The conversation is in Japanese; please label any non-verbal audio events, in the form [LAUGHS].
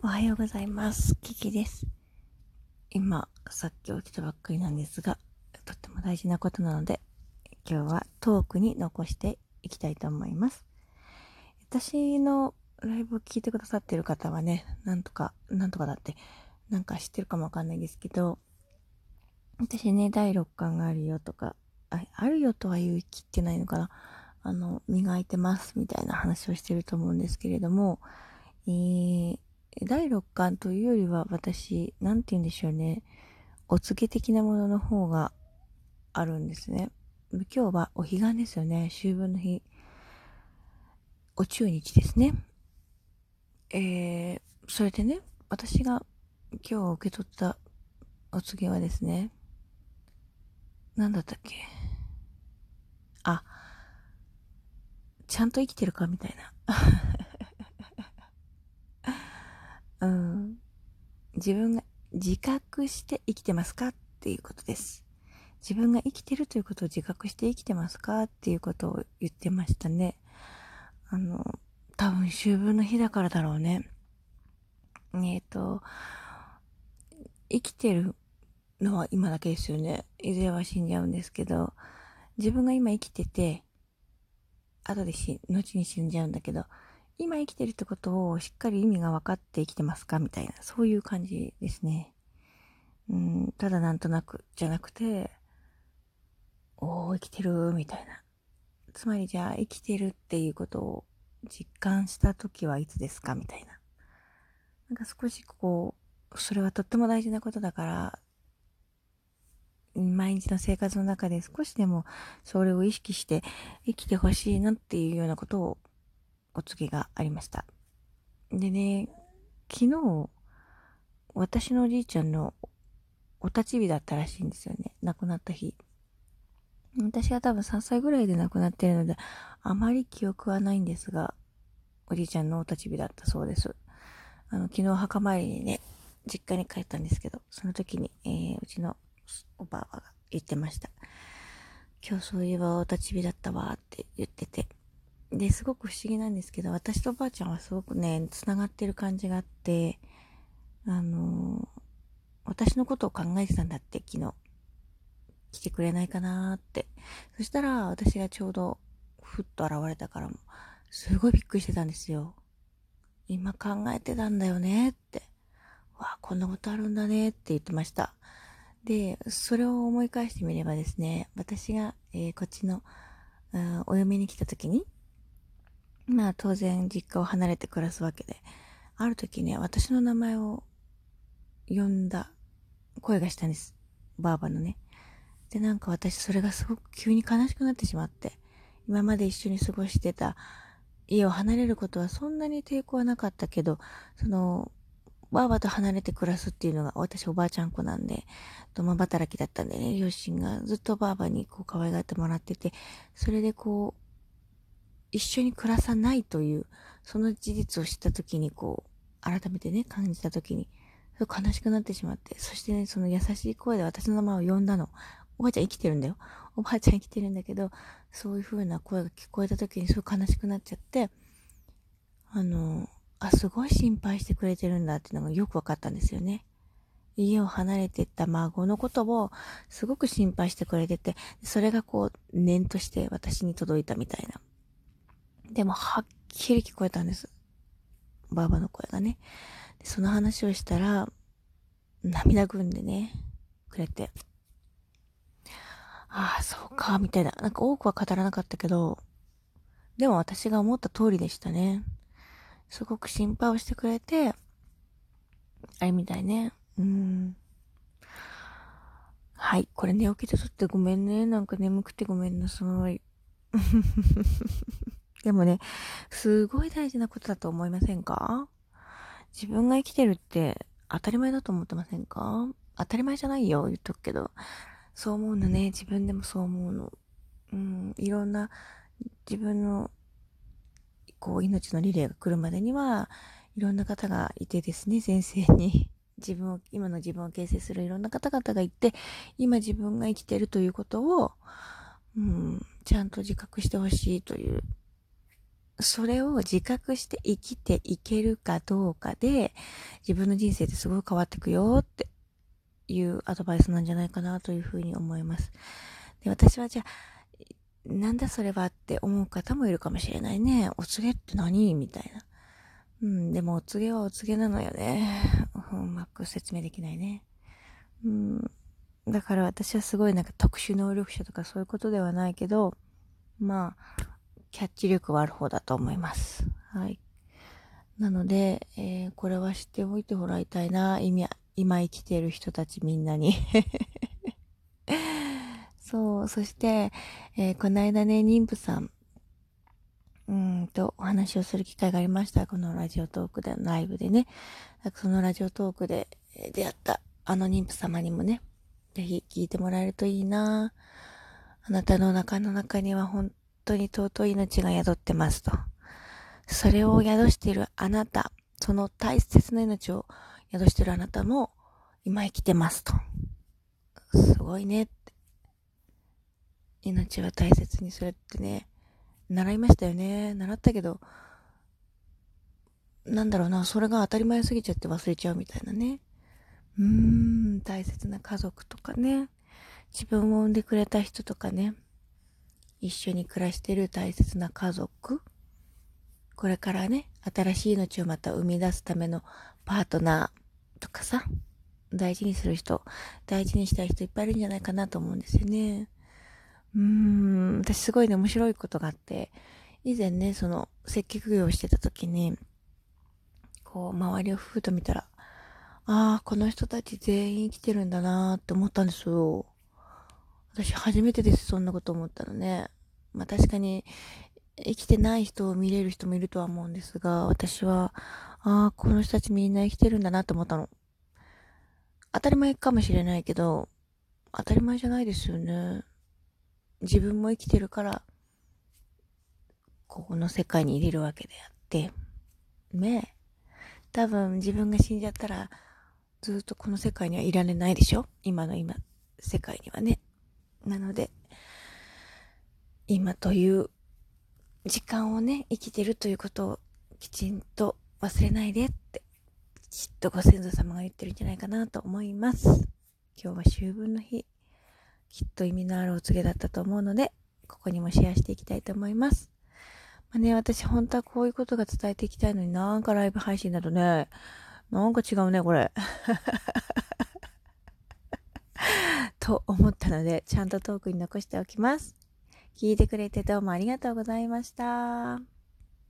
おはようございます。キキです。今、さっき起きたばっかりなんですが、とっても大事なことなので、今日はトークに残していきたいと思います。私のライブを聞いてくださってる方はね、なんとか、なんとかだって、なんか知ってるかもわかんないですけど、私ね、第6巻があるよとか、ああるよとは言い切ってないのかな。あの、磨いてますみたいな話をしてると思うんですけれども、えー、第6巻というよりは私、なんて言うんでしょうね。お告げ的なものの方があるんですね。今日はお彼岸ですよね。秋分の日。お中日ですね。えー、それでね、私が今日受け取ったお告げはですね、何だったっけ？あ、ちゃんと生きてるか？みたいな。うん、自分が自覚して生きてますかっていうことです。自分が生きてるということを自覚して生きてますかっていうことを言ってましたね。あの、多分秋分の日だからだろうね。えっ、ー、と、生きてるのは今だけですよね。いずれは死んじゃうんですけど、自分が今生きてて、後で死、後に死んじゃうんだけど、今生きてるってことをしっかり意味が分かって生きてますか？みたいな、そういう感じですね。うん、ただなんとなくじゃなくて、おー、生きてる、みたいな。つまりじゃあ生きてるっていうことを実感した時はいつですか？みたいな。なんか少しこう、それはとっても大事なことだから、毎日の生活の中で少しでもそれを意識して生きてほしいなっていうようなことをお告げがありました。でね、昨日、私のおじいちゃんのお立ち日だったらしいんですよね。亡くなった日。私は多分3歳ぐらいで亡くなってるので、あまり記憶はないんですが、おじいちゃんのお立ち日だったそうです。あの、昨日墓参りにね、実家に帰ったんですけど、その時に、えー、うちのおばあが言ってました。今日そういえばお立ち日だったわって言ってて、で、すごく不思議なんですけど、私とおばあちゃんはすごくね、繋がってる感じがあって、あの、私のことを考えてたんだって、昨日。来てくれないかなって。そしたら、私がちょうど、ふっと現れたからも、すごいびっくりしてたんですよ。今考えてたんだよねって。わあ、こんなことあるんだねって言ってました。で、それを思い返してみればですね、私が、えー、こっちの、お嫁に来た時に、まあ当然実家を離れて暮らすわけで、ある時ね、私の名前を呼んだ声がしたんです。ばあばのね。で、なんか私それがすごく急に悲しくなってしまって、今まで一緒に過ごしてた家を離れることはそんなに抵抗はなかったけど、その、ばあばと離れて暮らすっていうのが、私おばあちゃん子なんで、共働きだったんでね、両親がずっとばあばにこう可愛がってもらってて、それでこう、一緒に暮らさないという、その事実を知った時にこう、改めてね、感じた時に、悲しくなってしまって、そしてね、その優しい声で私の名前を呼んだの。おばあちゃん生きてるんだよ。おばあちゃん生きてるんだけど、そういう風な声が聞こえた時にすごい悲しくなっちゃって、あの、あ、すごい心配してくれてるんだっていうのがよくわかったんですよね。家を離れてった孫のことをすごく心配してくれてて、それがこう、念として私に届いたみたいな。でも、はっきり聞こえたんです。ばあばの声がね。でその話をしたら、涙ぐんでね、くれて。ああ、そうか、みたいな。なんか多くは語らなかったけど、でも私が思った通りでしたね。すごく心配をしてくれて、あれみたいね。うん。はい。これ寝起きで撮ってごめんね。なんか眠くてごめんなさい。でもね、すごい大事なことだと思いませんか？自分が生きてるって当たり前だと思ってませんか？当たり前じゃないよ、言っとくけど。そう思うのね。自分でもそう思うの。うん、いろんな自分の、こう、命のリレーが来るまでには、いろんな方がいてですね、先生に。[LAUGHS] 自分を、今の自分を形成するいろんな方々がいて、今自分が生きてるということを、うん、ちゃんと自覚してほしいというそれを自覚して生きていけるかどうかで、自分の人生ってすごい変わってくよっていうアドバイスなんじゃないかなというふうに思います。で、私はじゃあ、なんだそれはって思う方もいるかもしれないね。お告げって何？みたいな。うん、でもお告げはお告げなのよね。うまく説明できないね。うん、だから私はすごいなんか特殊能力者とかそういうことではないけど、まあ、キャッチ力はある方だと思います。はい。なので、えー、これは知っておいてもらいたいな。今、今生きている人たちみんなに [LAUGHS] そう、そして、えー、この間ね、妊婦さん、うんと、お話をする機会がありました。このラジオトークで、ライブでね。そのラジオトークで出会ったあの妊婦様にもね、ぜひ聞いてもらえるといいなあなたの中の中には本当に尊い命が宿ってますと。それを宿しているあなた、その大切な命を宿しているあなたも今生きてますと。すごいねって。命は大切にするってね、習いましたよね。習ったけど、なんだろうな、それが当たり前すぎちゃって忘れちゃうみたいなね。うーん、大切な家族とかね。自分を産んでくれた人とかね。一緒に暮らしてる大切な家族。これからね、新しい命をまた生み出すためのパートナーとかさ、大事にする人、大事にしたい人いっぱいいるんじゃないかなと思うんですよね。うーん、私すごいね、面白いことがあって、以前ね、その、接客業をしてた時に、こう、周りをふーと見たら、ああ、この人たち全員生きてるんだなーって思ったんですよ。私初めてです、そんなこと思ったのね。まあ確かに、生きてない人を見れる人もいるとは思うんですが、私は、ああ、この人たちみんな生きてるんだなって思ったの。当たり前かもしれないけど、当たり前じゃないですよね。自分も生きてるから、この世界に入れるわけであって、ね多分自分が死んじゃったら、ずっとこの世界にはいられないでしょ？今の今、世界にはね。なので、今という時間をね、生きてるということをきちんと忘れないでって、きっとご先祖様が言ってるんじゃないかなと思います。今日は秋分の日。きっと意味のあるお告げだったと思うので、ここにもシェアしていきたいと思います。まあね、私本当はこういうことが伝えていきたいのになんかライブ配信だとね、なんか違うね、これ。と思ったので、ちゃんとトークに残しておきます。聞いてくれてどうもありがとうございました。